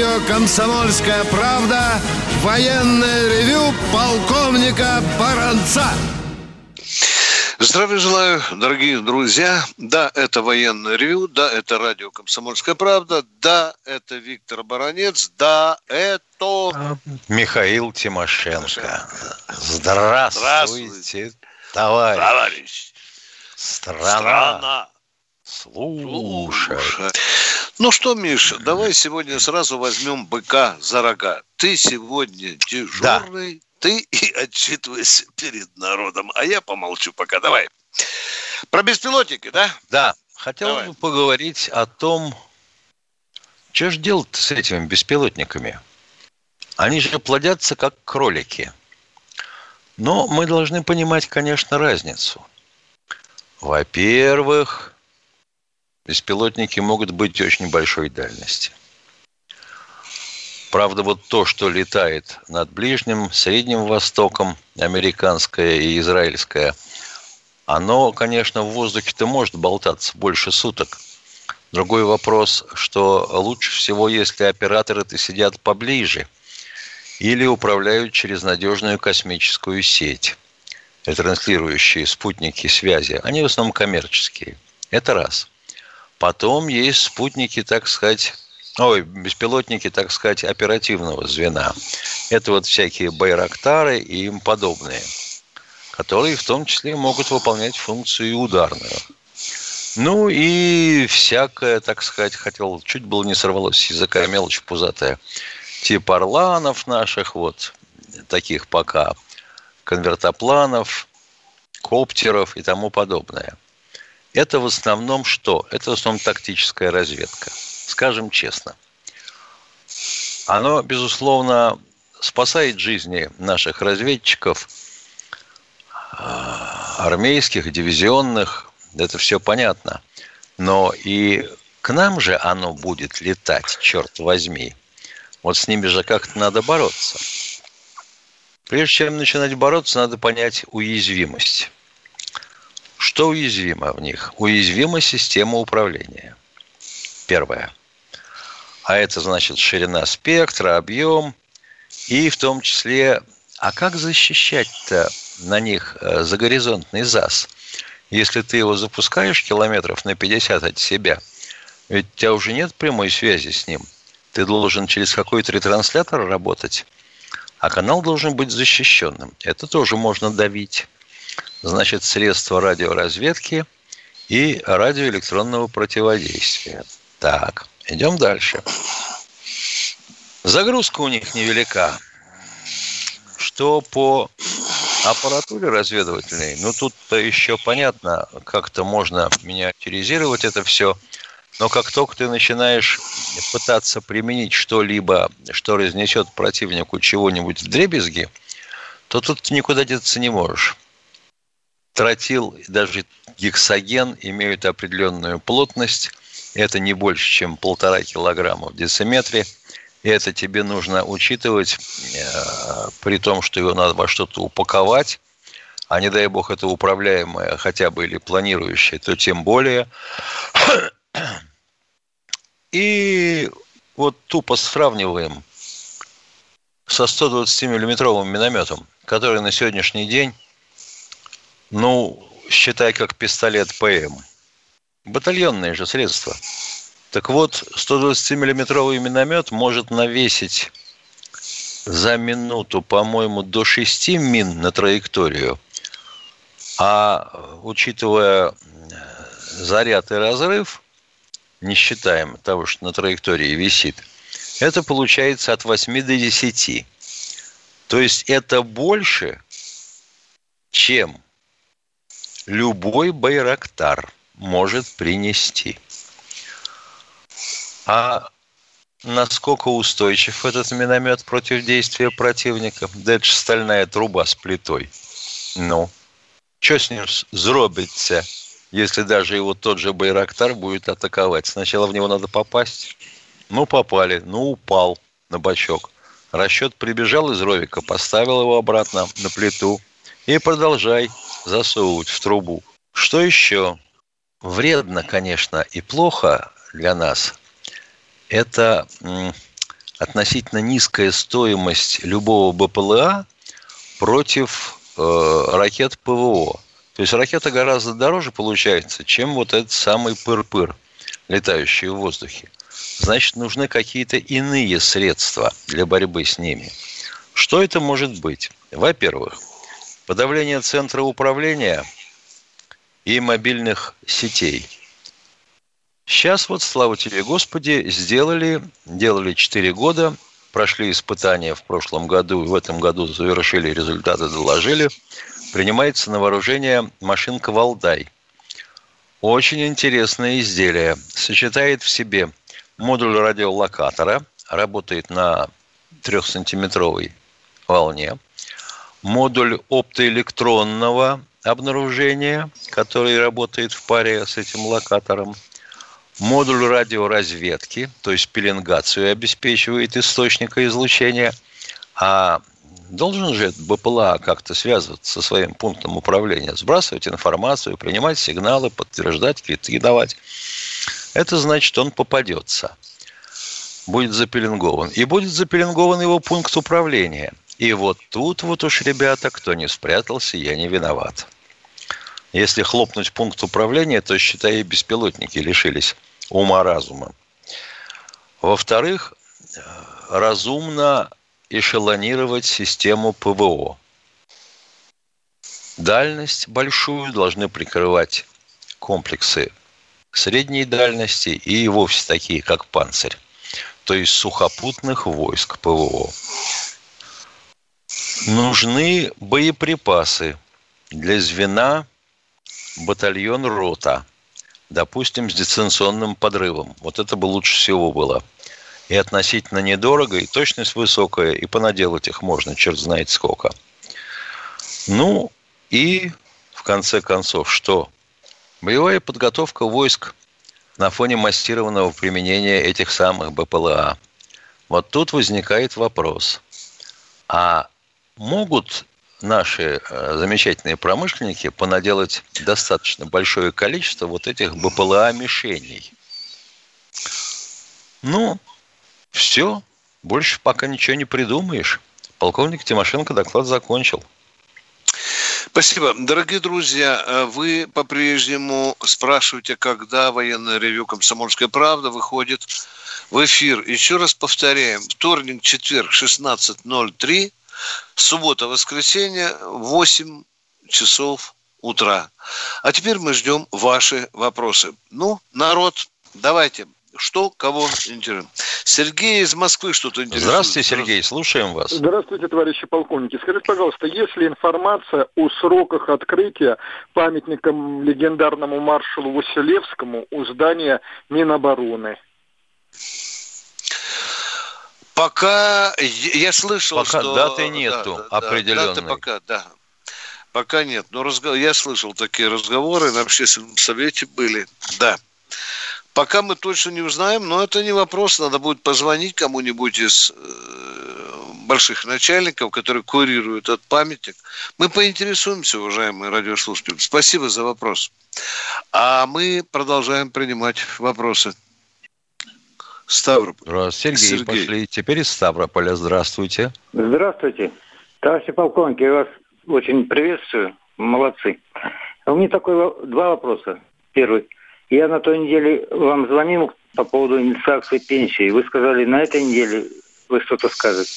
Радио «Комсомольская правда» военное ревю полковника Баранца. Здравия желаю, дорогие друзья. Да, это военное ревю, да, это радио «Комсомольская правда», да, это Виктор Баранец, да, это... Михаил Тимошенко. Здравствуйте, Здравствуйте. товарищ. Товарищ, Страна. страна, Слушай. слушай. Ну что, Миша, давай сегодня сразу возьмем быка за рога. Ты сегодня дежурный, ты и отчитывайся перед народом. А я помолчу пока. Давай. Про беспилотники, да? Да, хотел Давай. бы поговорить о том, что же делать с этими беспилотниками. Они же плодятся как кролики. Но мы должны понимать, конечно, разницу. Во-первых, беспилотники могут быть очень большой дальности. Правда, вот то, что летает над Ближним, Средним Востоком, американское и израильское, оно, конечно, в воздухе-то может болтаться больше суток. Другой вопрос, что лучше всего, если операторы-то сидят поближе или управляют через надежную космическую сеть, транслирующие спутники связи. Они в основном коммерческие. Это раз. Потом есть спутники, так сказать, ой, беспилотники, так сказать, оперативного звена. Это вот всякие байрактары и им подобные, которые в том числе могут выполнять функцию ударную. Ну и всякое, так сказать, хотел, чуть было не сорвалось с языка мелочь пузатая. Типа орланов наших, вот, таких пока, конвертопланов, коптеров и тому подобное. Это в основном что? Это в основном тактическая разведка. Скажем честно. Оно, безусловно, спасает жизни наших разведчиков, а, армейских, дивизионных, это все понятно. Но и к нам же оно будет летать, черт возьми. Вот с ними же как-то надо бороться. Прежде чем начинать бороться, надо понять уязвимость. Что уязвимо в них? Уязвима система управления. Первое. А это значит ширина спектра, объем и в том числе, а как защищать-то на них э, загоризонтный ЗАС? Если ты его запускаешь километров на 50 от себя, ведь у тебя уже нет прямой связи с ним. Ты должен через какой-то ретранслятор работать, а канал должен быть защищенным. Это тоже можно давить. Значит, средства радиоразведки и радиоэлектронного противодействия. Так, идем дальше. Загрузка у них невелика. Что по аппаратуре разведывательной, ну тут-то еще понятно, как-то можно миниатюризировать это все. Но как только ты начинаешь пытаться применить что-либо, что разнесет противнику чего-нибудь в дребезги, то тут никуда деться не можешь. Тротил даже гексоген имеют определенную плотность. Это не больше, чем полтора килограмма в дециметре. И это тебе нужно учитывать, э, при том, что его надо во что-то упаковать, а не дай бог это управляемое хотя бы или планирующее, то тем более. И вот тупо сравниваем со 120-миллиметровым минометом, который на сегодняшний день, ну, считай как пистолет ПМ. Батальонные же средства. Так вот, 120-миллиметровый миномет может навесить за минуту, по-моему, до 6 мин на траекторию. А учитывая заряд и разрыв, не считаем того, что на траектории висит, это получается от 8 до 10. То есть это больше, чем любой байрактар может принести. А насколько устойчив этот миномет против действия противника? Да это же стальная труба с плитой. Ну, Что с ним зробится, если даже его тот же Байрактар будет атаковать? Сначала в него надо попасть. Ну, попали, ну, упал на бачок. Расчет прибежал из ровика, поставил его обратно на плиту и продолжай засовывать в трубу. Что еще? Вредно, конечно, и плохо для нас. Это относительно низкая стоимость любого БПЛА против э, ракет ПВО. То есть ракета гораздо дороже получается, чем вот этот самый пыр-пыр, летающий в воздухе. Значит, нужны какие-то иные средства для борьбы с ними. Что это может быть? Во-первых, подавление центра управления и мобильных сетей. Сейчас вот, слава тебе, Господи, сделали, делали 4 года, прошли испытания в прошлом году в этом году завершили результаты, доложили. Принимается на вооружение машинка «Валдай». Очень интересное изделие. Сочетает в себе модуль радиолокатора, работает на трехсантиметровой волне, модуль оптоэлектронного обнаружения, который работает в паре с этим локатором – модуль радиоразведки, то есть пеленгацию обеспечивает источника излучения, а должен же БПЛА как-то связываться со своим пунктом управления, сбрасывать информацию, принимать сигналы, подтверждать, квиты давать. Это значит, он попадется, будет запеленгован. И будет запеленгован его пункт управления. И вот тут вот уж, ребята, кто не спрятался, я не виноват. Если хлопнуть пункт управления, то, считай, и беспилотники лишились ума-разума. Во-вторых, разумно эшелонировать систему ПВО. Дальность большую должны прикрывать комплексы средней дальности и вовсе такие, как «Панцирь», то есть сухопутных войск ПВО. Нужны боеприпасы для звена батальон рота – допустим, с дистанционным подрывом. Вот это бы лучше всего было. И относительно недорого, и точность высокая, и понаделать их можно, черт знает сколько. Ну, и в конце концов, что? Боевая подготовка войск на фоне массированного применения этих самых БПЛА. Вот тут возникает вопрос. А могут наши э, замечательные промышленники понаделать достаточно большое количество вот этих БПЛА-мишеней. Ну, все, больше пока ничего не придумаешь. Полковник Тимошенко доклад закончил. Спасибо. Дорогие друзья, э, вы по-прежнему спрашиваете, когда военное ревю «Комсомольская правда» выходит в эфир. Еще раз повторяем. Вторник, четверг, 16.03 Суббота, воскресенье, 8 часов утра. А теперь мы ждем ваши вопросы. Ну, народ, давайте. Что, кого интересует? Сергей из Москвы что-то интересует. Здравствуйте, Сергей, слушаем вас. Здравствуйте, товарищи полковники. Скажите, пожалуйста, есть ли информация о сроках открытия памятником легендарному маршалу Василевскому у здания Минобороны? Пока я слышал, пока что... даты нету да, определенной. Даты пока, да. Пока нет. Но разговор... я слышал такие разговоры, на общественном совете были. Да. Пока мы точно не узнаем, но это не вопрос. Надо будет позвонить кому-нибудь из э, больших начальников, которые курируют этот памятник. Мы поинтересуемся, уважаемые радиослушатели. Спасибо за вопрос. А мы продолжаем принимать вопросы. Ставрополь. Раз, Сергей, Сергей, пошли. Теперь из Ставрополя. Здравствуйте. Здравствуйте. Товарищи полковники, я вас очень приветствую. Молодцы. У меня такой два вопроса. Первый. Я на той неделе вам звонил по поводу инициации пенсии. Вы сказали, на этой неделе вы что-то скажете.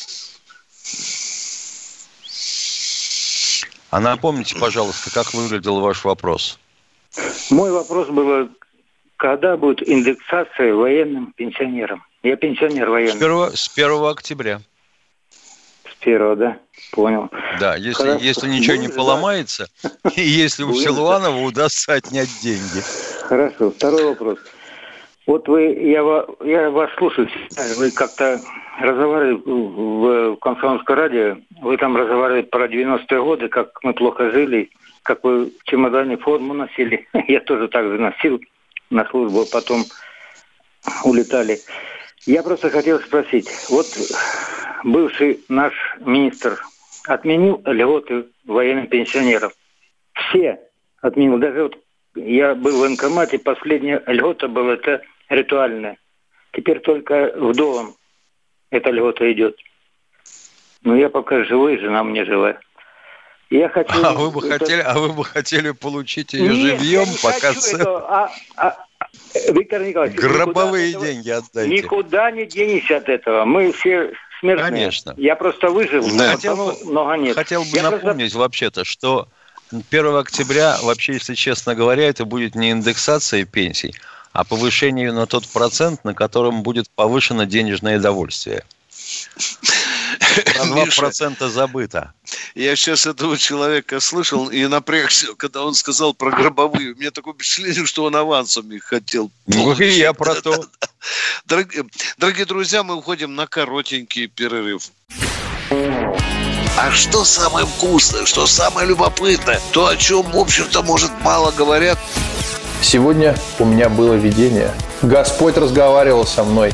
А напомните, пожалуйста, как выглядел ваш вопрос? Мой вопрос был, когда будет индексация военным пенсионерам? Я пенсионер военный. С 1, с 1 октября. С 1, да? Понял. Да, если, Хорошо. если ничего не поломается, и если у Силуанова удастся отнять деньги. Хорошо. Второй вопрос. Вот вы, я, я вас слушаю, вы как-то разговаривали в, Комсомольском радио, вы там разговаривали про 90-е годы, как мы плохо жили, как вы в чемодане форму носили. Я тоже так же носил на службу, а потом улетали. Я просто хотел спросить, вот бывший наш министр отменил льготы военным пенсионерам. Все отменил. Даже вот я был в военкомате, последняя льгота была, это ритуальная. Теперь только вдовам эта льгота идет. Но я пока живой, жена мне живая. Я хочу... А вы бы это... хотели, а вы бы хотели получить ее Нет, живьем, пока... Это, а, а, Виктор Николаевич, гробовые никуда, деньги отдайте. Никуда не денешься от этого. Мы все смертные. Конечно. Я просто выжил, да. хотел, бы, много нет. Хотел бы Я напомнить просто... вообще-то, что 1 октября, вообще, если честно говоря, это будет не индексация пенсий, а повышение на тот процент, на котором будет повышено денежное довольствие. Про 2% забыто. Я сейчас этого человека слышал и напрягся, когда он сказал про гробовые. У меня такое впечатление, что он авансом их хотел. Ну, и я про то. Дорогие, дорогие друзья, мы уходим на коротенький перерыв. А что самое вкусное, что самое любопытное, то, о чем, в общем-то, может, мало говорят. Сегодня у меня было видение. Господь разговаривал со мной.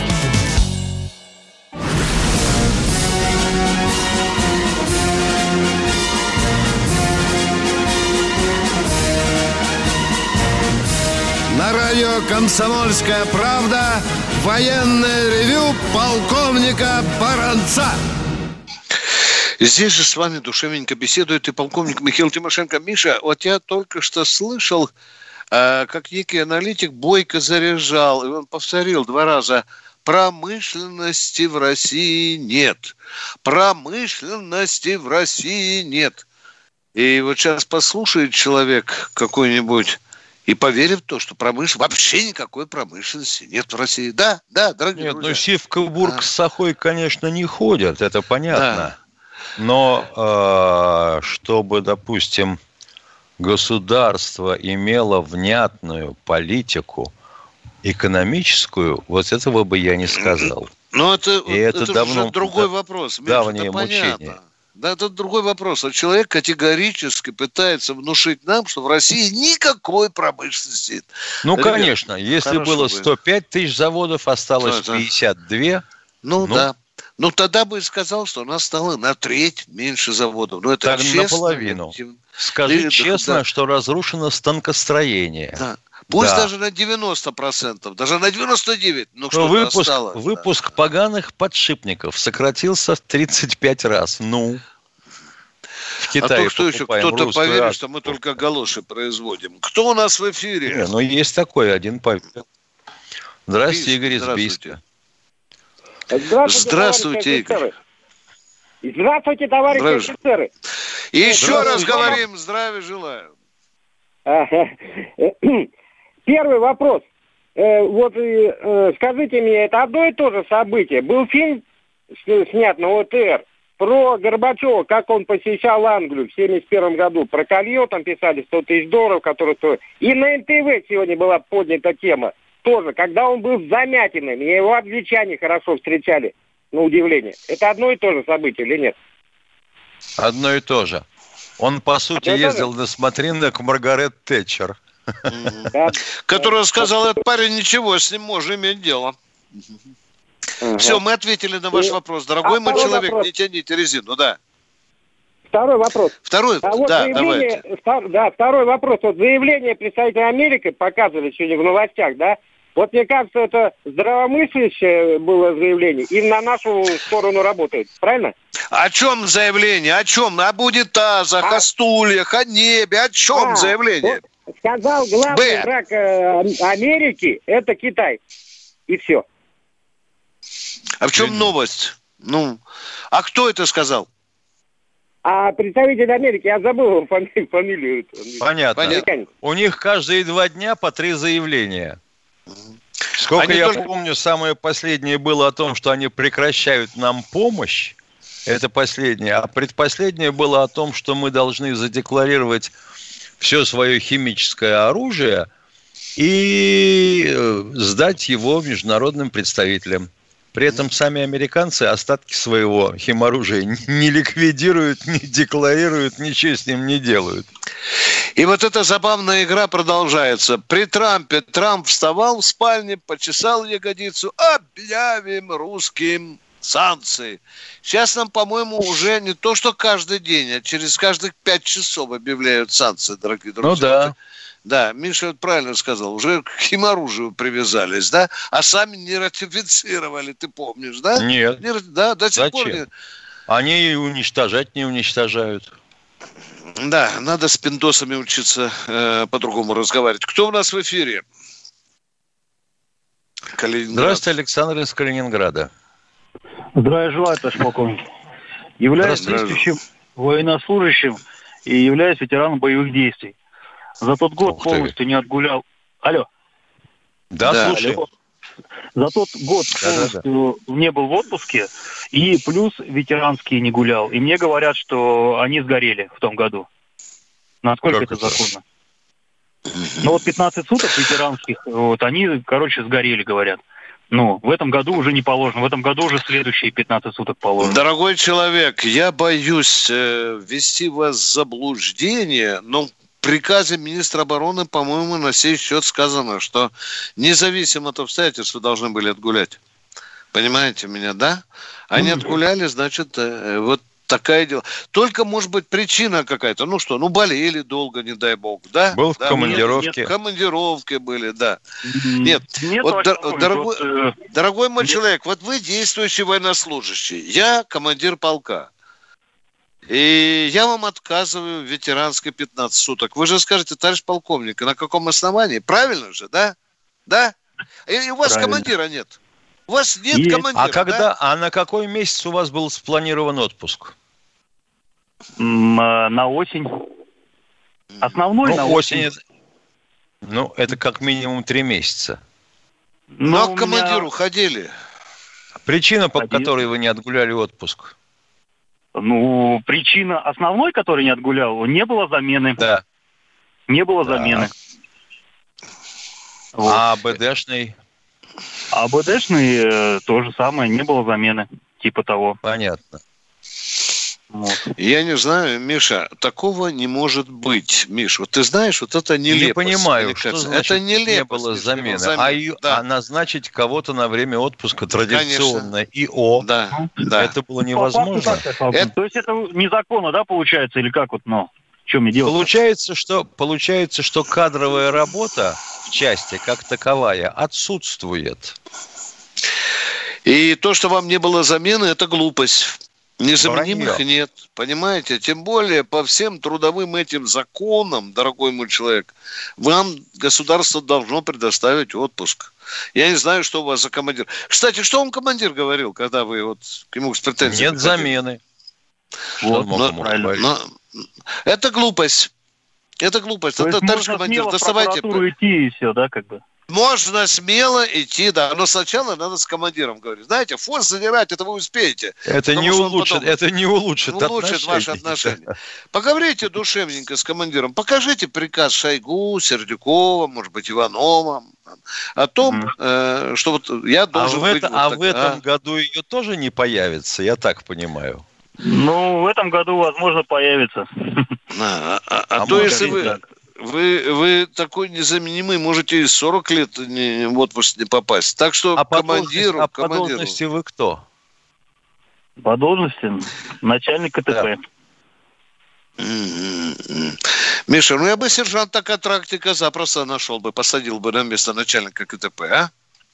«Комсомольская правда» военное ревю полковника Баранца. Здесь же с вами душевненько беседует и полковник Михаил Тимошенко. Миша, вот я только что слышал, э, как некий аналитик бойко заряжал, и он повторил два раза промышленности в России нет. Промышленности в России нет. И вот сейчас послушает человек какой-нибудь и поверим в то, что промышленность, вообще никакой промышленности нет в России. Да, да, дорогие нет, друзья. ну Сивкобург а. с Сахой, конечно, не ходят, это понятно. Да. Но э, чтобы, допустим, государство имело внятную политику экономическую, вот этого бы я не сказал. Ну, это, И это, это давно, уже другой вопрос. Давнее это мучение. Да, это другой вопрос. А человек категорически пытается внушить нам, что в России никакой промышленности нет. Ну, Ребят, конечно. Если было 105 тысяч заводов, осталось да, 52. Ну, ну, да. Ну, тогда бы сказал, что у нас стало на треть меньше заводов. Ну, это так честно. наполовину. Скажи да, честно, да. что разрушено станкостроение. Да. Пусть да. даже на 90%, даже на 99%, но что выпуск, осталось. Выпуск да. поганых подшипников сократился в 35 раз. Ну, в Китае а то кто еще, кто-то поверит, акцию. что мы только галоши производим. Кто у нас в эфире? Не, ну, есть такой один поверит. Здравствуйте, Игорь из Бийска. Здравствуйте, Здравствуйте Игорь. Здравствуйте, товарищи Здравия. офицеры. И еще раз говорим, здравия желаю. Первый вопрос. Э, вот э, скажите мне, это одно и то же событие. Был фильм снят на ОТР про Горбачева, как он посещал Англию в 71 году. Про колье там писали 100 тысяч долларов, которые стоят. И на НТВ сегодня была поднята тема. Тоже, когда он был замятиным, и его англичане хорошо встречали, на удивление. Это одно и то же событие или нет? Одно и то же. Он, по сути, ездил на смотрины к Маргарет Тэтчер. Который сказал, этот парень, ничего, с ним можно иметь дело. Все, мы ответили на ваш вопрос. Дорогой мой человек, не тяните резину, да. Второй вопрос. Второй, а вот да, давайте. Да, второй вопрос. Вот заявление представителя Америки показывали сегодня в новостях, да? Вот мне кажется, это здравомыслящее было заявление и на нашу сторону работает. Правильно? О чем заявление? О чем? Об унитазах, а... о стульях, о небе. О чем а, заявление? Вот сказал, главный Б. враг э, Америки – это Китай. И все. А в чем новость? Ну, а кто это сказал? А представитель Америки, я забыл фамилию. фамилию. Понятно. Американец. У них каждые два дня по три заявления. Сколько Они я только- помню, самое последнее было о том, что они прекращают нам помощь. Это последнее. А предпоследнее было о том, что мы должны задекларировать все свое химическое оружие и э, сдать его международным представителям. При этом сами американцы остатки своего химоружия не ликвидируют, не декларируют, ничего с ним не делают. И вот эта забавная игра продолжается. При Трампе Трамп вставал в спальне, почесал ягодицу, объявим русским санкции. Сейчас нам, по-моему, уже не то, что каждый день, а через каждых пять часов объявляют санкции, дорогие друзья. Ну да. Да, Миша вот правильно сказал, уже к химоружию привязались, да, а сами не ратифицировали, ты помнишь, да? Нет. Не да, до сих пор Зачем? не- Они и уничтожать не уничтожают. Да, надо с пиндосами учиться э, по-другому разговаривать. Кто у нас в эфире? Калининград. Здравствуйте, Александр из Калининграда. Здравия желаю, товарищ полковник. Являюсь действующим военнослужащим и являюсь ветераном боевых действий. За тот год Ух ты. полностью не отгулял. Алло. Да, Да, слушай. Алло. За тот год Да-да-да. полностью не был в отпуске и плюс ветеранские не гулял. И мне говорят, что они сгорели в том году. Насколько Как это это? законно? Ну вот 15 суток ветеранских, вот они, короче, сгорели, говорят. Ну, в этом году уже не положено. В этом году уже следующие 15 суток положено. Дорогой человек, я боюсь э, ввести вас в заблуждение, но приказе министра обороны, по-моему, на сей счет сказано, что независимо от обстоятельств вы должны были отгулять. Понимаете меня, да? Они отгуляли, значит, э, вот такая дело. Только, может быть, причина какая-то. Ну что, ну болели долго, не дай бог, да? Был в Да, командировке. нет, в командировке были, да. Нет, Нет, вот, дор- дорогой, э, дорогой мой Нет. человек, вот вы действующий военнослужащий, я командир полка. И я вам отказываю в ветеранской 15 суток. Вы же скажете, товарищ полковник, на каком основании? Правильно же, да? Да? И, у вас Правильно. командира нет. У вас нет Есть. командира, А когда, да? а на какой месяц у вас был спланирован отпуск? м, э, на осень. Основной Ну, на осень. осень. Ну, это как минимум три месяца. Но Но к у меня- командиру ходили. Причина, по Один. которой вы не отгуляли отпуск. Ну, причина основной, который не отгулял, не было замены. Да. Не было Так. замены. Вот. А БДшный, А БДшный э, то же самое, не было замены. Типа того. понятно. Вот. Я не знаю, Миша, такого не может быть. Миш, вот ты знаешь, вот это нелепость. не понимаю, что значит это нелепость. не было замены. замены. А, Да. а назначить кого-то на время отпуска традиционно ИО, Да, да. это было невозможно. полковник. То есть это незаконно, да, получается, или как вот, ну, что мне делать? Получается, что, получается, что кадровая работа в части как таковая отсутствует. И то, что вам не было замены, это глупость. Незаменимых Вранье. нет, понимаете? Тем более по всем трудовым этим законам, дорогой мой человек, вам государство должно предоставить отпуск. Я не знаю, что у вас за командир. Кстати, что вам командир говорил, когда вы вот к нему с претензиями? Нет ходили? замены. Вот, он но- говорить? Но- это глупость. Это глупость. То Это, есть товарищ можно командир, доставайте. идти и все, да, как бы? Можно смело идти, да. Но сначала надо с командиром говорить. Знаете, форс задирать, это вы успеете. Это не улучшит, потом- это не улучшит, улучшит ваши отношения. Поговорите душевненько с командиром. Покажите приказ Шойгу, Сердюкова, может быть, Иванова о том, э, что вот я А, должен в, быть... это- вот а так, в этом а? году ее тоже не появится, я так понимаю. Ну, в этом году, возможно, появится. А, а- а А то если вы, так. Вы, вы такой незаменимый, можете и 40 лет не, в отпуск не попасть. Так что А по командиру, должности- а по командиру. должности вы кто? По должности начальник КТП. М-м-м. Миша, ну я бы сержанта контрактика запросто нашел бы, посадил бы на место начальника КТП, а?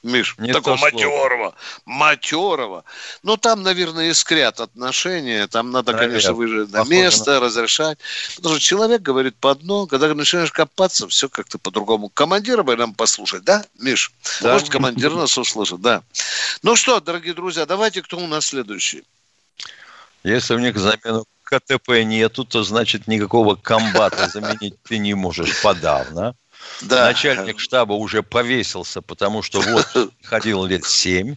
Миш, Не такого матерого, матерого. Но там, наверное, искрят отношения, там надо, Наверное. конечно, выжить на место, разрешать. Потому что человек говорит по одно, когда начинаешь копаться, все как-то по-другому. Командира бы нам послушать, да, Миш? Да. Может, командир нас услышит, да. Ну что, дорогие друзья, давайте, кто у нас следующий? Если у них замену КТП нету, то значит никакого комбата заменить ты не можешь подавно. Да. Начальник штаба уже повесился, потому что вот ходил лет семь.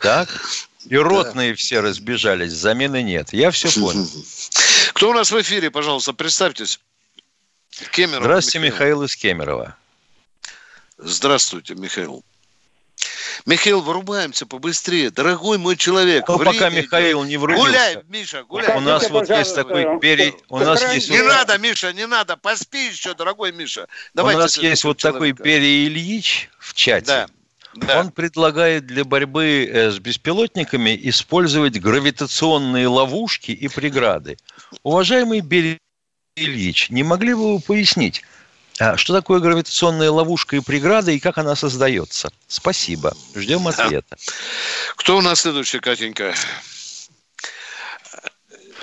Так? И ротные все разбежались, замены нет. Я все понял. Кто у нас в эфире, пожалуйста, представьтесь. Кемеров Здравствуйте, Михаил из Кемерово. Здравствуйте, Михаил. Михаил, вырубаемся побыстрее. Дорогой мой человек. Ну, время пока. Михаил не врубился. Гуляй, Миша, гуляй. У нас вот есть такой пере... У нас есть Не надо, Миша, не надо. Поспи еще, дорогой Миша. У Давайте нас следующего есть вот такой. Пере Ильич в чате. Да. Да. Он предлагает для борьбы э, с беспилотниками использовать гравитационные ловушки и преграды. Уважаемый Берий Ильич, не могли бы вы пояснить, что такое гравитационная ловушка и преграда и как она создается? Спасибо. Ждем ответа. Кто у нас следующий, Катенька?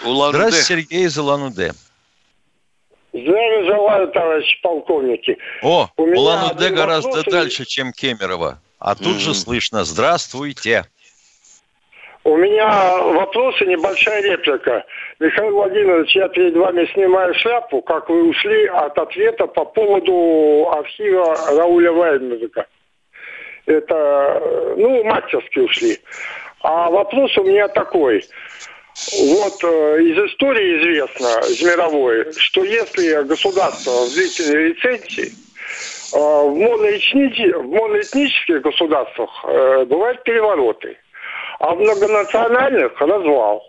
Улан-Удэ. Здравствуйте, Сергей из Улан-Удэ. Здравия желаю, товарищи полковники. О, Улан-Удэ гораздо вопрос дальше, чем Кемерово. А тут же слышно «Здравствуйте». У меня вопрос и небольшая реплика. Михаил Владимирович, я перед вами снимаю шляпу, как вы ушли от ответа по поводу архива Рауля Вайнберга. Это, ну, мастерски ушли. А вопрос у меня такой. Вот э, из истории известно, из мировой, что если государство в длительной рецессии, э, в моноэтнических государствах э, бывают перевороты, а в многонациональных развал.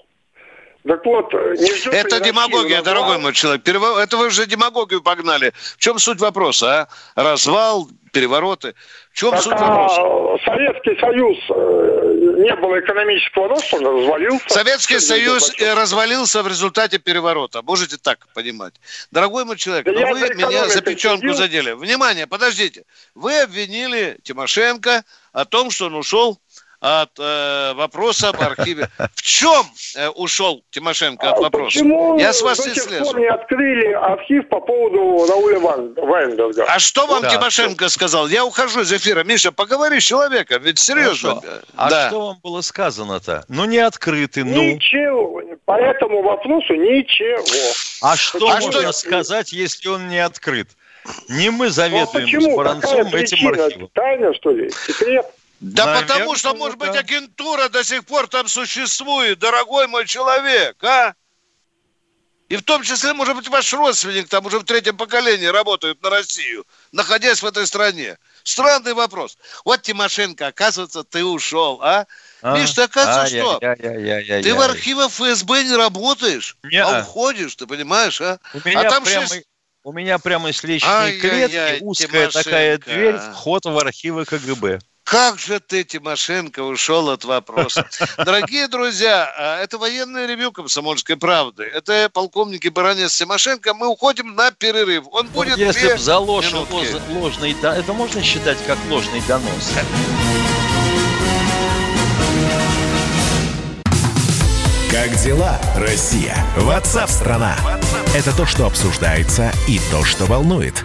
Так вот, Это демагогия, развал? дорогой мой человек. Перево- Это вы же демагогию погнали. В чем суть вопроса, а? Развал, перевороты. В чем Так, суть вопроса? а, Советский Союз э, не было экономического роста, он развалился. Советский Союз э, развалился в результате переворота. Можете так понимать. Дорогой мой человек, Да но я вы меня за печенку задели. Внимание, подождите. Вы обвинили Тимошенко о том, что он ушел от э, вопроса об архиве. В чем э, ушел Тимошенко от А вопроса? Почему Я с вас до не слежу. не открыли архив по поводу Рауля Ван- Вайнберга? А что вам Да. Тимошенко сказал? Я ухожу из эфира. Миша, поговори с человеком, ведь серьезно. Хорошо. А Да. что вам было сказано-то? Ну, не открыты, ну. Ничего. По этому вопросу ничего. А что А можно что- сказать, если он не открыт? Не мы Ну, а заведуем с? Баранцом Какая этим причина? архивом. Тайна, что ли? Секрет? Да Наверное, потому что, может быть, агентура до сих пор там существует, дорогой мой человек, а? И в том числе, может быть, ваш родственник там уже в третьем поколении работает на Россию, находясь в этой стране. Странный вопрос. Вот Тимошенко, оказывается, ты ушел, а? А? Миш, ты оказывается что? Ай-яй-яй-яй-яй-яй. Ты в архивах ФСБ не работаешь, Не-а. а уходишь, ты понимаешь, а? У меня, а там прямо, шесть- у меня прямо из личной клетки узкая такая Тимошенко. дверь, вход в архивы КГБ. Как же ты, Тимошенко, ушел от вопроса? Дорогие друзья, а, это военное ревю «Комсомольской правды». Это полковники Баранец Тимошенко. Мы уходим на перерыв. Он Вот будет если две б за ложь ложный, до- это можно считать как ложный донос? Как дела, Россия? Ватсап-страна! Это то, что обсуждается и то, что волнует.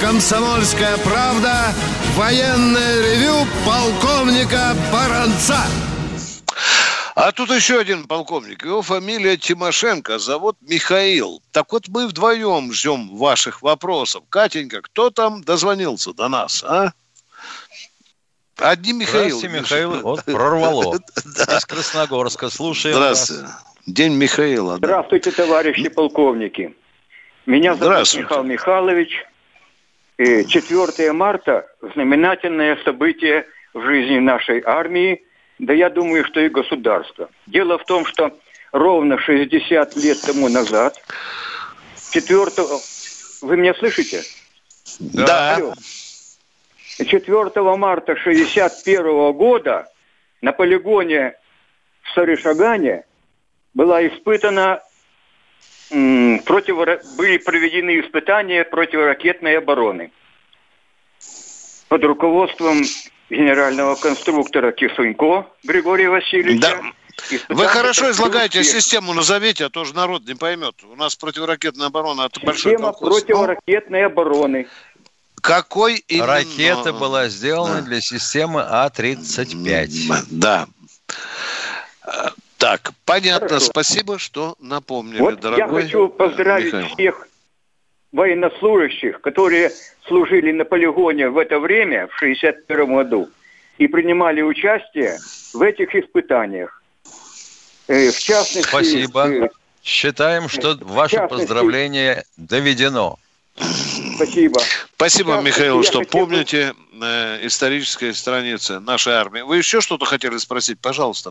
«Комсомольская правда» военное ревю полковника Баранца. А тут еще один полковник. Его фамилия Тимошенко, зовут Михаил. Так вот мы вдвоем ждем ваших вопросов. Катенька, кто там дозвонился до нас, а? Одни Михаил. Здравствуйте. Михаил. Вот прорвало. Из Красногорска. Слушаем вас. Здравствуйте. День Михаила. да. Здравствуйте, товарищи полковники. Меня зовут. Михаил Михайлович. И 4 марта – знаменательное событие в жизни нашей армии, да я думаю, что и государство. Дело в том, что ровно 60 лет тому назад, 4... Вы меня слышите? Да. Алло. 4 марта 1961 года на полигоне в Сарышагане была испытана м, противора- были проведены испытания противоракетной обороны под руководством генерального конструктора Кисунько Григория Васильевича. Вы хорошо излагаете систему. систему, назовите, а то же народ не поймет. У нас противоракетная оборона это большой Система колхоз. противоракетной обороны. Какой именно? Ракета была сделана для системы А-35. Да. Так, понятно. Хорошо. Спасибо, что напомнили, Вот дорогой. я хочу поздравить Михаил. всех военнослужащих, которые служили на полигоне в это время, в 1961 году, и принимали участие в этих испытаниях. Э, В частности... Спасибо. э, Считаем, что ваше частности- поздравление доведено. Спасибо. Спасибо, Михаил, что хотел помните э, исторические страницы нашей армии. Вы еще что-то хотели спросить? Пожалуйста.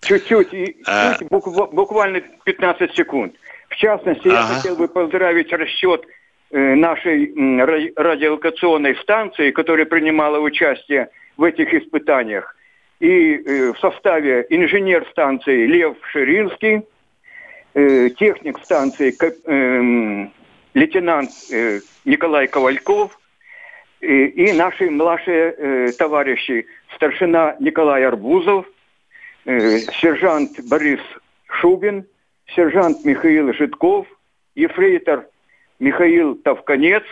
Чуть-чуть, А. чуть, буквально 15 секунд. В частности, я Ага. хотел бы поздравить расчет э, нашей радиолокационной станции, которая принимала участие в этих испытаниях. И э, в составе инженер станции Лев Ширинский, э, техник станции лейтенант Николай Ковальков, и, наши младшие товарищи, старшина Николай Арбузов, э, сержант Борис Шубин, сержант Михаил Житков, ефрейтор Михаил Тавканец,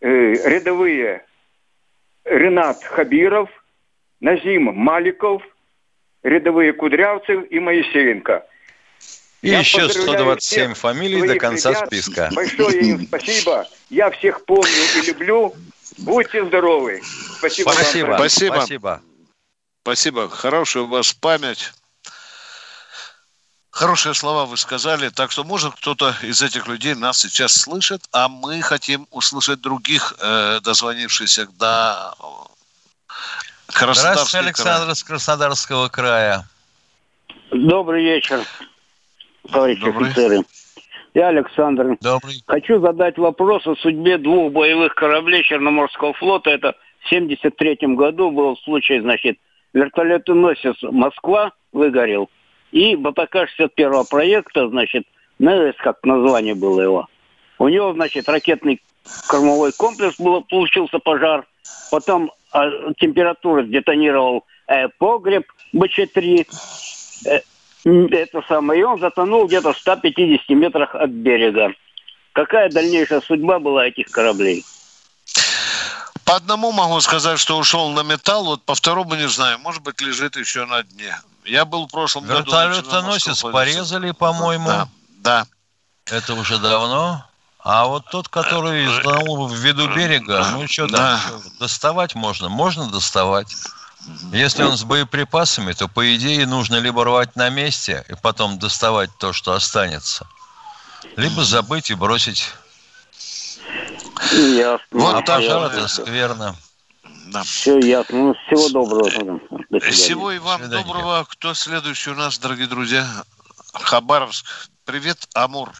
э, рядовые Ренат Хабиров, Назим Маликов, рядовые Кудрявцев и Моисеенко. И Я еще поздравляю 127 всех фамилий до конца ребят. списка. Большое им спасибо. Я всех помню и люблю. Будьте здоровы. Спасибо. вам. Спасибо. Спасибо. Спасибо. Хорошая у вас память. Хорошие слова вы сказали, так что, может, кто-то из этих людей нас сейчас слышит, а мы хотим услышать других э, дозвонившихся до Здравствуйте, Краснодарский край. Александр из Краснодарского края. Добрый вечер, товарищи Добрый. офицеры. Я Александр. Добрый. Хочу задать вопрос о судьбе двух боевых кораблей Черноморского флота. Это в 73 году был случай, значит, вертолетоносец «Москва» выгорел. И БТК-61 проекта, значит, НС, как название было его. У него, значит, ракетный кормовой комплекс был, получился пожар. Потом а, температура детонировал э, погреб БЧ-3. Э, это самое. И он затонул где-то в 150 метрах от берега. Какая дальнейшая судьба была этих кораблей? По одному могу сказать, что ушел на металл, вот по второму не знаю, может быть, лежит еще на дне. Я был в прошлом году... на Вертолетоносец порезали, по-моему. Да, да. Это уже давно. А вот тот, который затонул в виду берега, ну что Да. доставать можно? Можно доставать. Если он с боеприпасами, то, по идее, нужно либо рвать на месте и потом доставать то, что останется, либо забыть и бросить. Ясно. Вот а так это скверно. Да. Все ясно. Ну, всего доброго. До свидания. Всего и вам свидания. доброго. Кто следующий у нас, дорогие друзья? Хабаровск. Привет, Амур.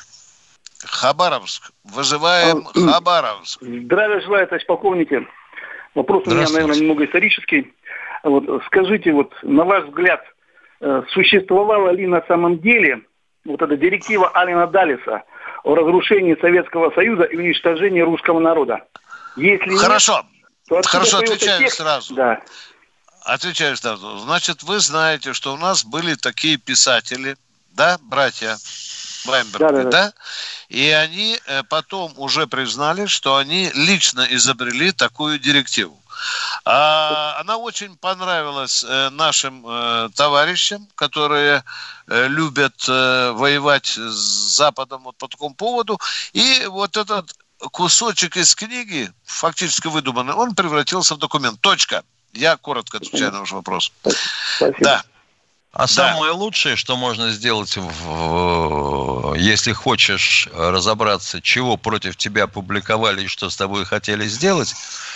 Хабаровск. Вызываем Хабаровск. Здравия желаю, товарищ полковники. Вопрос у меня, наверное, немного исторический. Вот, скажите, вот на ваш взгляд, э, существовала ли на самом деле вот эта директива Алина Далиса о разрушении Советского Союза и уничтожении русского народа? Если нет, Хорошо. то откуда Хорошо, отвечаю текст? сразу. Да. Отвечаю сразу. Значит, вы знаете, что у нас были такие писатели, да, братья Вайнберги, да, Да-да-да. И они э, потом уже признали, что они лично изобрели такую директиву. А, она очень понравилась э, нашим э, товарищам, которые э, любят воевать с Западом вот по такому поводу. И вот этот кусочек из книги, фактически выдуманный, он превратился в документ. Точка. Я коротко отвечаю на ваш вопрос. Да. А самое лучшее, что можно сделать, в- если хочешь разобраться, чего против тебя публиковали и что с тобой хотели сделать,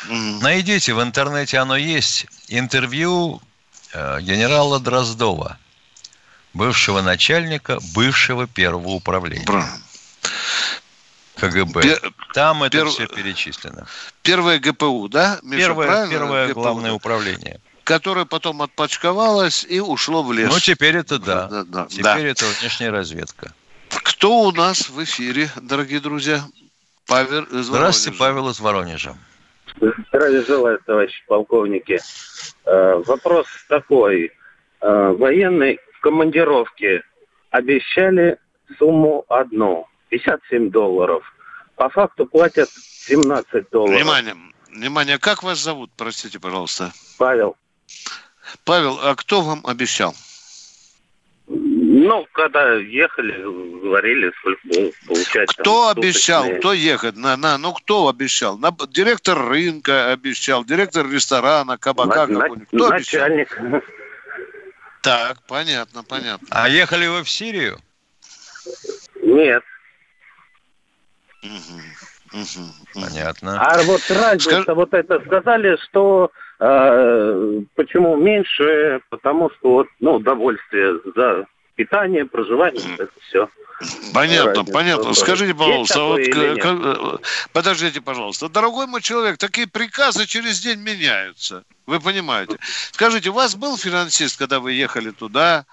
найдите в интернете, оно есть, интервью э, генерала Дроздова, бывшего начальника бывшего первого управления. КГБ. Пер- Там это пер- все перечислено. Первое ГПУ, да? Миша, Первое, правильно? первое ГПУ, главное да? управление. Которое потом отпочковалось и ушло в лес. Ну, теперь это да. Да, да, Теперь да. это внешняя разведка. Кто у нас в эфире, дорогие друзья? Павел из Здравствуйте, Воронежа. Павел из Воронежа. Здравия желаю, товарищи полковники. Э, Вопрос такой. Э, Военные в командировке обещали сумму одну, 57 долларов. По факту платят 17 долларов. Внимание, внимание, как вас зовут, простите, пожалуйста? Павел. Павел, а кто вам обещал? Ну, когда ехали, говорили, получать. там, Кто обещал, суточные. кто ехать? На, на, ну кто обещал? На, директор рынка обещал, директор ресторана, кабака На- какой-нибудь. Кто обещал? Начальник. Так, понятно, понятно. А ехали вы в Сирию? Нет. Понятно. А вот разница, вот это сказали, что э, почему меньше, потому что вот, ну, удовольствие за питание, проживание, это все. Понятно, Разница понятно. в Скажите, пожалуйста, вот, к- э, подождите, пожалуйста, дорогой мой человек, такие приказы через день меняются. Вы понимаете? Скажите, у вас был финансист, когда вы ехали туда,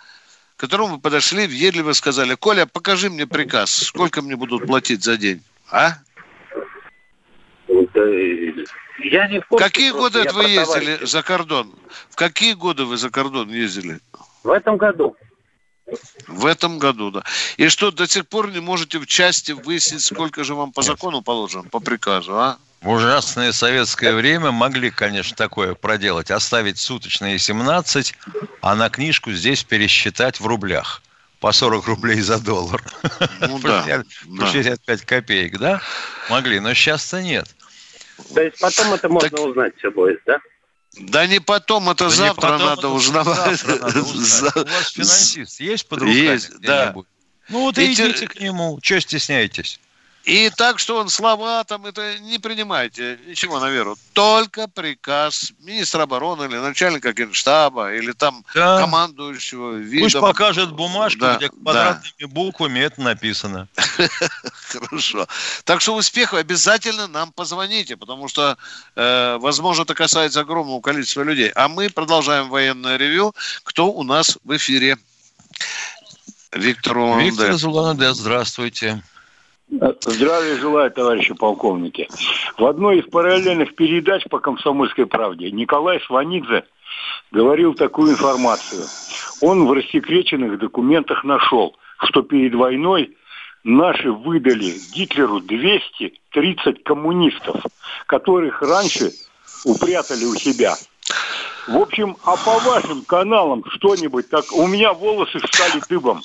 к которому вы подошли, въедливо сказали, Коля, покажи мне приказ, сколько мне будут платить за день, а? Я не в курсе, Какие годы это вы ездили за кордон? В какие годы вы за кордон ездили? В этом году. В этом году, да. И что, до сих пор не можете в части выяснить, сколько же вам по закону положено, по приказу, а? В ужасное советское время могли, конечно, такое проделать. Оставить суточные 17, а на книжку здесь пересчитать в рублях. По 40 рублей за доллар. Ну да, 60 По да. 65 копеек, да? Могли, но сейчас-то нет. То есть потом это можно узнать все будет, да? Да не потом, это Да завтра потом, надо узнавать. завтра надо узнать. У вас финансист есть под руками Есть, да. Ну вот и И те- идите к нему. Чего стесняетесь? И так, что он слова там, это не принимайте ничего на веру. Только приказ министра обороны или начальника генштаба, или там Да. командующего видом. Пусть покажет бумажку, Да, где да. квадратными буквами это написано. Хорошо. Так что успехов обязательно нам позвоните, потому что, э, возможно, это касается огромного количества людей. А мы продолжаем военное ревю. Кто у нас в эфире? Виктор Улан-Удэ. Виктор Зулануде, здравствуйте. Здравия желаю, товарищи полковники. В одной из параллельных передач по «Комсомольской правде» Николай Сванидзе говорил такую информацию. Он в рассекреченных документах нашел, что перед войной наши выдали Гитлеру 230 коммунистов, которых раньше упрятали у себя. В общем, а по вашим каналам что-нибудь так... У меня волосы встали дыбом.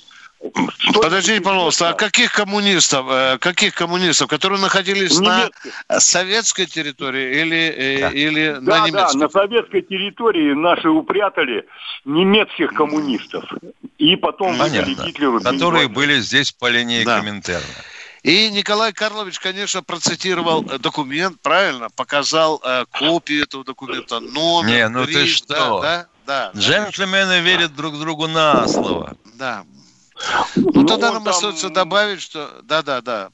Подождите, пожалуйста, а каких коммунистов, э, каких коммунистов, которые находились на советской территории или, э, или на Да, да, немецкой? на советской территории наши упрятали немецких коммунистов. И потом Понятно. Гитлеру. Которые были здесь по линии Да. Коминтерна. И Николай Карлович, конечно, процитировал э, документ, правильно, показал э, копию этого документа, номер. Не, ну ты три, что? Да, да, да. Джентльмены верят друг другу на слово. Да. Ну, тогда он нам там- остается добавить, что... Да, да, да.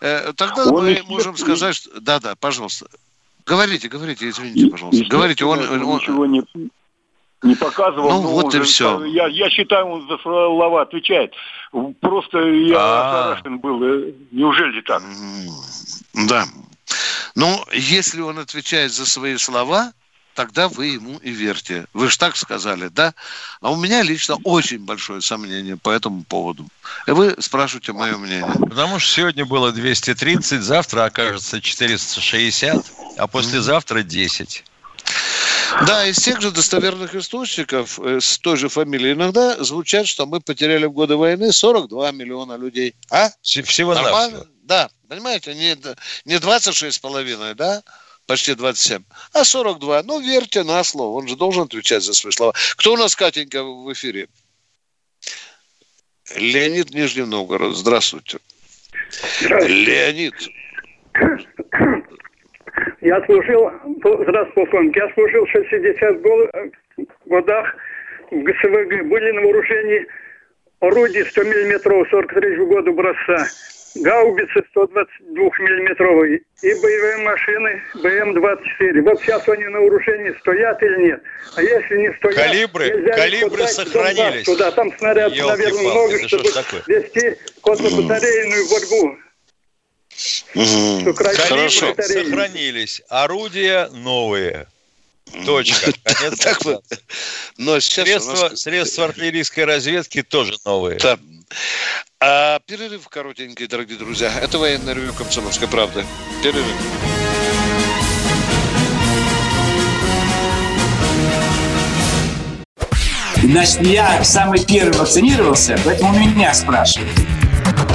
Э, тогда Он, мы естественно, можем сказать, что... Да, да, пожалуйста. Говорите, говорите, извините, пожалуйста. Говорите, он... Он- ничего не, не показывал. Ну, вот и всё. Я, я считаю, он за слова отвечает. Просто я А. ошарашен был. Э, Неужели так? Да. Ну, если он отвечает за свои слова, тогда вы ему и верьте. Вы же так сказали, да? А у меня лично очень большое сомнение по этому поводу. И вы спрашиваете мое мнение. Потому что сегодня было 230, завтра окажется 460, а послезавтра 10. Да, из тех же достоверных источников э, с той же фамилией иногда звучат, что мы потеряли в годы войны 42 миллиона людей. А? Всего-навсего. Да, понимаете, не, не 26,5, да? Почти 27, а 42. Ну, верьте на слово, он же должен отвечать за свои слова. Кто у нас, Катенька, в эфире? Леонид Нижний Новгород, здравствуйте. Леонид. Я служил, здравствуйте, полковник, я служил в 60 гол- годах в ГСВГ были на вооружении орудий 100 миллиметров 43 года образца, гаубицы 122 миллиметровые и боевые машины БМ-24. Вот сейчас они на вооружении стоят или нет? А если не стоят, Калибры, калибры сохранились. Туда, там снаряд, наверное, много, это что чтобы такое? вести контрбатарейную борьбу. Калибры Батареи. сохранились, орудия новые. Точка. Конец Так вот. Но нас- Средства, средства артиллерийской разведки тоже новые. Да. А перерыв коротенький, дорогие друзья. Это военное ревю «Комсомольской правды». Перерыв. Значит, я самый первый вакцинировался, поэтому меня спрашивают.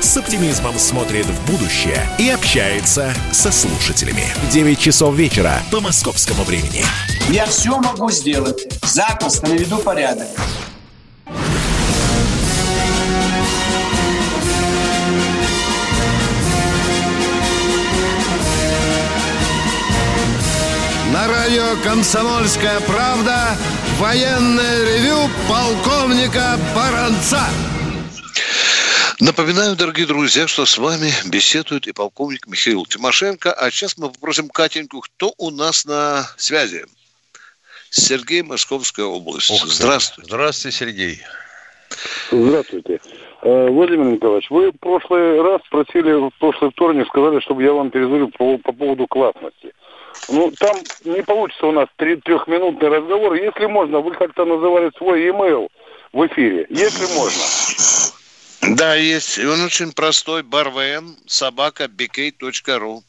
с оптимизмом смотрит в будущее и общается со слушателями. 9 часов вечера по московскому времени. Я все могу сделать. Запросто наведу порядок. На радио «Комсомольская правда» военное ревю полковника Баранца. Напоминаю, дорогие друзья, что с вами беседует и полковник Михаил Тимошенко. А сейчас мы попросим Катеньку, кто у нас на связи? Сергей, Московская область. Ты. Здравствуйте. Здравствуйте, Сергей. Здравствуйте. Э, Владимир Николаевич, вы в прошлый раз спросили, в прошлый вторник сказали, чтобы я вам перезвонил по, по поводу классности. Ну, там не получится у нас три- трехминутный разговор. Если можно, вы как-то называли свой e-mail в эфире. Если можно. Да, есть. И он очень простой. Барвн, собака, bk.ru.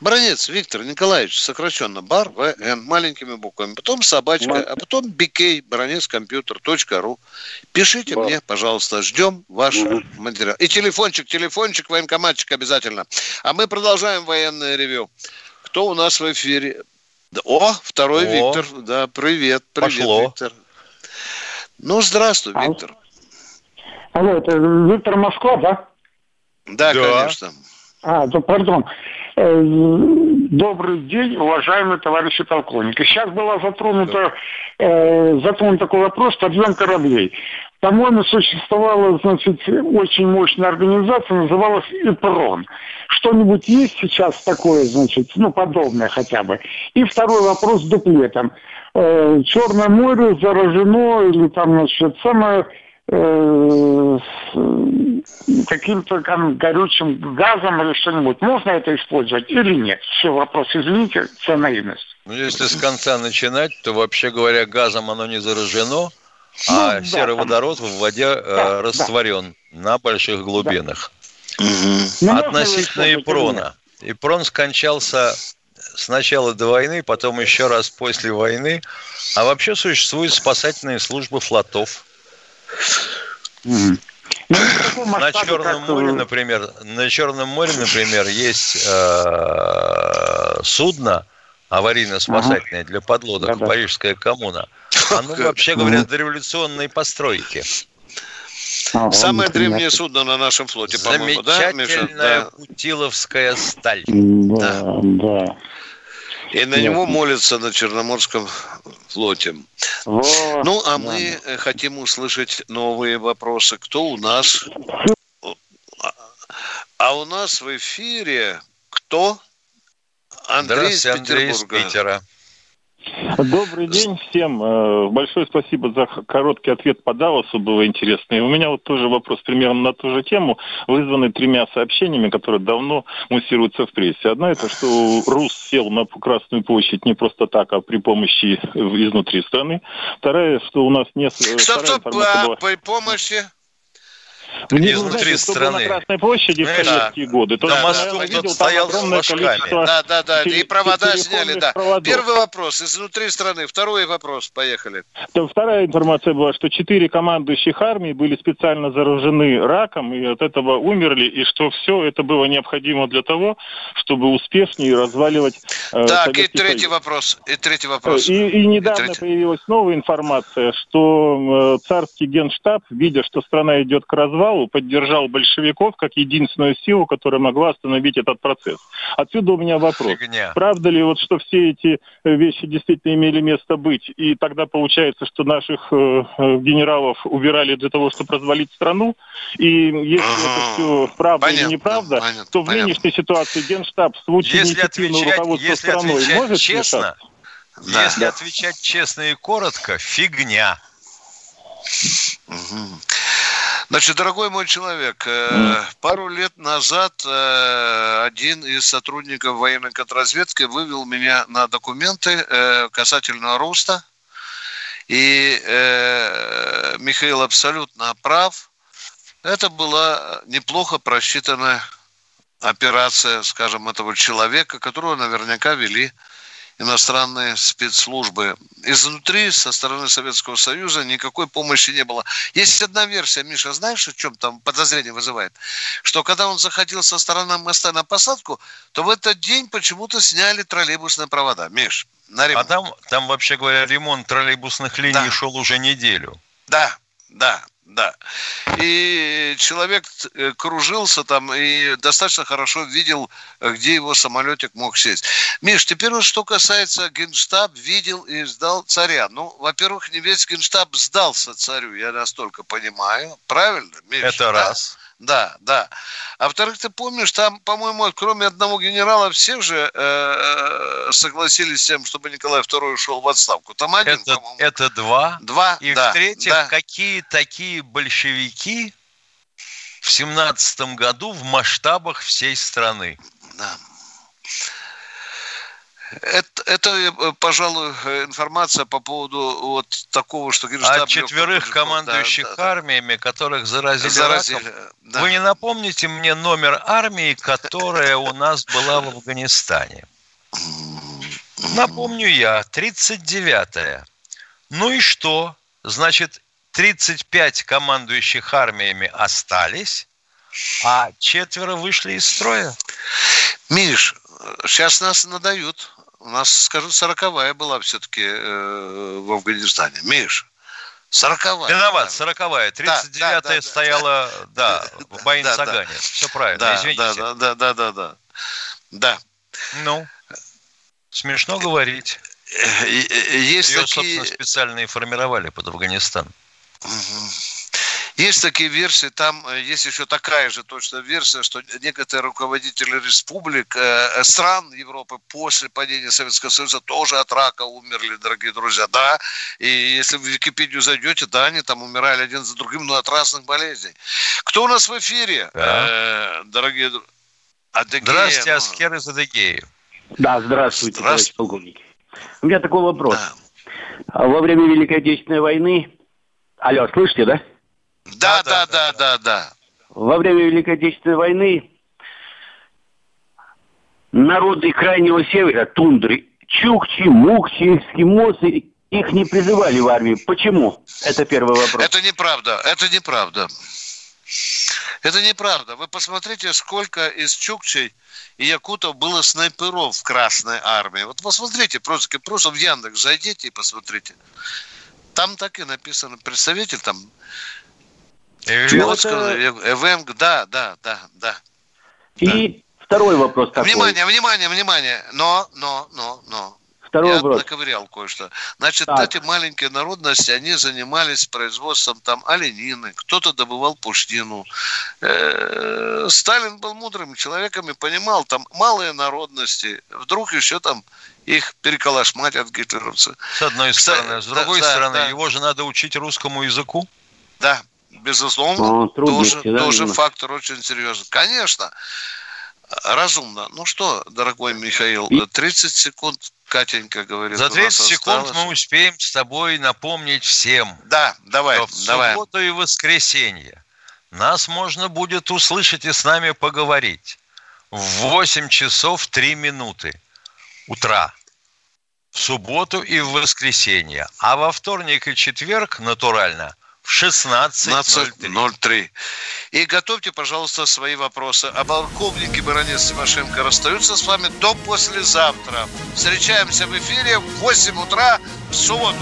Бронец Виктор Николаевич, сокращенно бар, ВН, маленькими буквами, потом собачка, а потом bk, бронец, компьютер.ру. Пишите мне, пожалуйста, ждем ваш материал. И телефончик, телефончик, военкоматчик обязательно. А мы продолжаем военное ревю. Кто у нас в эфире? О, второй О. Виктор. Да, привет, привет, Пошло. Виктор. Ну, здравствуй, Виктор. Алло, это Виктор Москва, да? Да, конечно. А, то пардон. Э, Добрый день, уважаемые товарищи полковники. Сейчас была затронута, э, затронут такой вопрос подъем кораблей. По-моему, существовала, значит, очень мощная организация, называлась ИПРОН. Что-нибудь есть сейчас такое, значит, ну, подобное хотя бы? И второй вопрос с дуплетом. Э, Черное море заражено или там, значит, самое э, каким-то там горючим газом или что-нибудь. Можно это использовать или нет? Все, вопрос, извините, за наивность. Ну, если с конца начинать, то, вообще говоря, газом оно не заражено, а Ну, да, серый там- в воде э, да. растворен на больших глубинах. Ну, можно Относительно Ипрона. Ипрон скончался сначала до войны, потом еще раз после войны. А вообще существуют спасательные службы флотов. Ну, На Черном море, например, на Черном море, например, есть э, судно аварийно-спасательное для подлодок Парижская коммуна. Оно, вообще говоря, дореволюционной постройки. Самое древнее судно на нашем флоте, по-моему, да, Миша? Замечательная путиловская сталь. Да, да. И на Ясно. него молятся на Черноморском флоте. Вот, Ну, а да, мы э, хотим услышать новые вопросы. Кто у нас? А- А у нас в эфире кто? Андрей из Здравствуйте, Андрей из Петербурга. Питера. Добрый день всем. Э, Большое спасибо за короткий ответ по Давосу, было интересно. И у меня вот тоже вопрос примерно на ту же тему, вызванный тремя сообщениями, которые давно муссируются в прессе. Одна это, что Рус сел на Красную площадь не просто так, а при помощи изнутри страны. Вторая, что у нас нет... Стоп, вторая стоп, информация а, была- при помощи... Мне, Изнутри знаете, страны. на Красной площади в советские годы, то увидел кто-то там стоял с огромное количество Да, да, да. И провода сняли, да. проводов. Первый вопрос изнутри страны. Второй вопрос. Поехали. Там вторая информация была, что четыре командующих армии были специально заражены раком и от этого умерли, и что все это было необходимо для того, чтобы успешнее разваливать э, Так, и третий Союз. вопрос. И третий вопрос. И, и недавно третий. появилась новая информация, что э, царский генштаб, видя, что страна идет к развалу, поддержал большевиков как единственную силу, которая могла остановить этот процесс. Отсюда у меня вопрос. Фигня. Правда ли, вот, что все эти э, вещи действительно имели место быть, и тогда получается, что наших э, э, генералов убирали для того, чтобы развалить страну? И если это все правда Понятно, или неправда, понятно, то в понятно. нынешней ситуации генштаб в случае Если отвечать, руководства если страной отвечать может честно, вмешаться? если отвечать честно и коротко, фигня. Мгм. Значит, дорогой мой человек, э, пару лет назад э, один из сотрудников военной контрразведки вывел меня на документы э, касательно роста. И Михаил абсолютно прав. Это была неплохо просчитанная операция, скажем, этого человека, которого наверняка вели иностранные спецслужбы. Изнутри, со стороны Советского Союза, никакой помощи не было. Есть одна версия, Миша, знаешь, о чем там подозрение вызывает? Что когда он заходил со стороны моста на посадку, то в этот день почему-то сняли троллейбусные провода. Миш, на А ремонт. там, там, вообще говоря, ремонт троллейбусных линий Да. шел уже неделю. Да, да, да. И человек э, кружился там и достаточно хорошо видел, э, где его самолетик мог сесть. Миш, теперь вот что касается Генштаб, видел и сдал царя. Ну, во-первых, не весь Генштаб сдался царю, я настолько понимаю. Правильно, Миш? Это да? раз. Да, да. А во-вторых, ты помнишь, там, по-моему, кроме одного генерала, все же э, согласились с тем, чтобы Николай II ушел в отставку. Там один, Это, по-моему. это два. Два, И да, в-третьих, да. какие такие большевики в семнадцатом году в масштабах всей страны? Да. Это, это, э, пожалуй, э, информация по поводу вот такого, что Генштаб... От четверых командующих да, да. армиями, которых заразили, Заразили, раком. да. Вы не напомните мне номер армии, которая у нас была в Афганистане? Напомню я, 39-я. Ну и что? Значит, 35 командующих армиями остались, а четверо вышли из строя. Миш, сейчас нас надают. У нас, скажу, сороковая была все-таки э, в Афганистане. Миш, сороковая. Виноват, 40-я. Да, 39-я да, да, стояла, да, в Баин да. Сагане. Все правильно, Да, извините. да, да, да, да, да, да. Ну, смешно говорить. Э, э, э, Есть Ее, такие... собственно, специально и формировали под Афганистан. Мгм. Есть такие версии, там э, есть еще такая же точно версия, что некоторые руководители республик, э, э, стран Европы после падения Советского Союза тоже от рака умерли, дорогие друзья, да, и если вы в Википедию зайдете, да, они там умирали один за другим, но от разных болезней. Кто у нас в эфире, Да. Э, дорогие друзья? Адыгея, Здравствуйте, ну, Аскер из Адыгеи. Да, здравствуйте, Здравствуйте. товарищ полковник. У меня такой вопрос. Да. Во время Великой Отечественной войны... Алло, слышите, да? Да, да, да, да, да. Во время Великой Отечественной войны народы Крайнего Севера, тундры, чукчи, мукчи, эскимосы, их не призывали в армию. Почему? Это первый вопрос. Это неправда, это неправда. Это неправда. Вы посмотрите, сколько из чукчей и якутов было снайперов в Красной Армии. Вот посмотрите, просто, просто в Яндекс зайдите и посмотрите. Там так и написано. Представитель там Чукотского, ЭВМ, да, да, да, да. И второй вопрос такой. Внимание, внимание, внимание. Но, но, но, но. Второй Я вопрос. наковырял кое-что. Значит, Так. эти маленькие народности, они занимались производством там оленины, кто-то добывал пушнину. Э, Сталин был мудрым человеком и понимал, там малые народности, вдруг еще там их переколошматят гитлеровцы. С одной стороны. С да, другой да, стороны, да. его же надо учить русскому языку. Да, безусловно, Ну, трудности, тоже, да, тоже именно. фактор очень серьезный. Конечно, разумно. Ну что, дорогой Михаил, 30 секунд Катенька говорит. За у нас 30 секунд осталось. мы успеем с тобой напомнить всем, Да, давай, что в давай. субботу и воскресенье нас можно будет услышать и с нами поговорить в 8 часов 3 минуты утра в субботу и в воскресенье. А во вторник и четверг, натурально, 16.03. И готовьте, пожалуйста, свои вопросы. А полковники Баранец Тимошенко расстаются с вами до послезавтра. Встречаемся в эфире в 8 утра в субботу.